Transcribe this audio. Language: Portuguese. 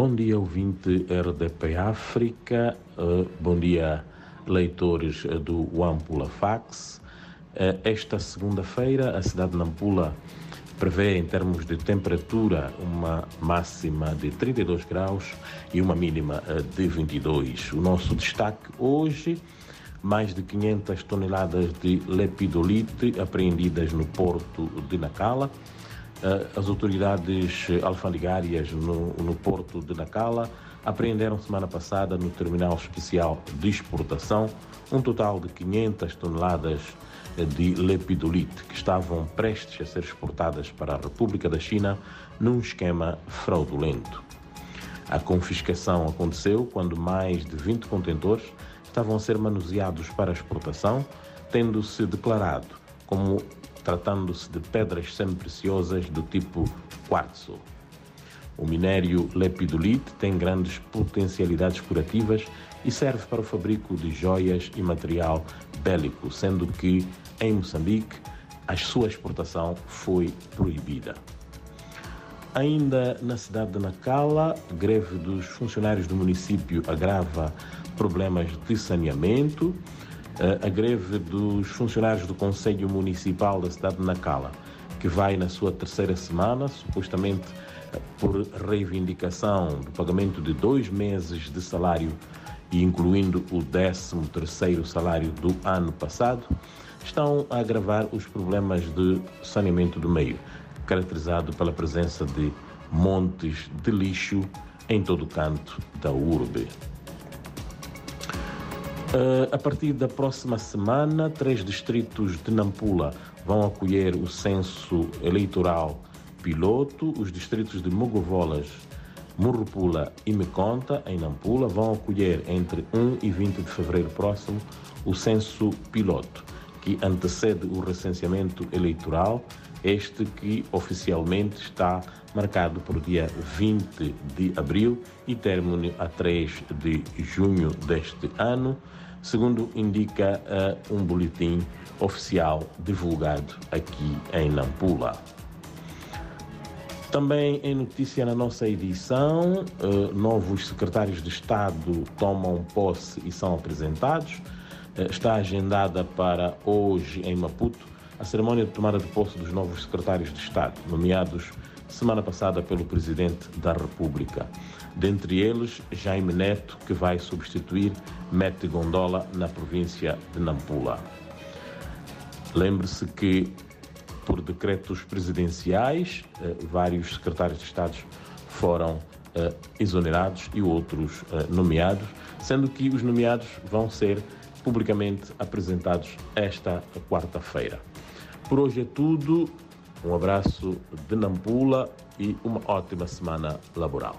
Bom dia, ouvinte RDP África. Uh, bom dia, leitores do Ampula Fax. Uh, esta segunda-feira, a cidade de Nampula prevê, em termos de temperatura, uma máxima de 32 graus e uma mínima de 22. O nosso destaque hoje mais de 500 toneladas de lepidolite apreendidas no porto de Nacala. Eh, as autoridades alfandegárias no, no porto de Nacala apreenderam semana passada no terminal especial de exportação um total de 500 toneladas de lepidolite que estavam prestes a ser exportadas para a República da China num esquema fraudulento. A confiscação aconteceu quando mais de 20 contentores estavam a ser manuseados para exportação, tendo-se declarado como tratando-se de pedras semi-preciosas do tipo quartzo. O minério lepidolite tem grandes potencialidades curativas e serve para o fabrico de joias e material bélico, sendo que em Moçambique a sua exportação foi proibida. Ainda na cidade de Nacala, greve dos funcionários do município agrava problemas de saneamento. A greve dos funcionários do Conselho Municipal da cidade de Nacala, que vai na sua terceira semana, supostamente eh, por reivindicação do pagamento de dois meses de salário incluindo o 13 terceiro salário do ano passado, estão a agravar os problemas de saneamento do meio, caracterizado pela presença de montes de lixo em todo o canto da urbe. Uh, a partir da próxima semana, três distritos de Nampula vão acolher o censo eleitoral piloto. Os distritos de Mogovolas, Murrupula e Meconta, em Nampula, vão acolher entre 1 e 20 de fevereiro próximo o censo piloto, que antecede o recenseamento eleitoral, este que oficialmente está marcado para o dia 20 de abril e término a 3 de junho deste ano segundo indica uh, um boletim oficial divulgado aqui em Nampula. Também em notícia na nossa edição, uh, novos secretários de Estado tomam posse e são apresentados. Uh, está agendada para hoje em Maputo a cerimônia de tomada de posse dos novos secretários de Estado, nomeados semana passada pelo Presidente da República. Dentre eles, Jaime Neto, que vai substituir Mete Gondola na província de Nampula. Lembre-se que, por decretos presidenciais, eh, vários secretários de Estado foram eh, exonerados e outros eh, nomeados, sendo que os nomeados vão ser publicamente apresentados esta quarta-feira. Por hoje é tudo. Um abraço de Nampula e uma ótima semana laboral.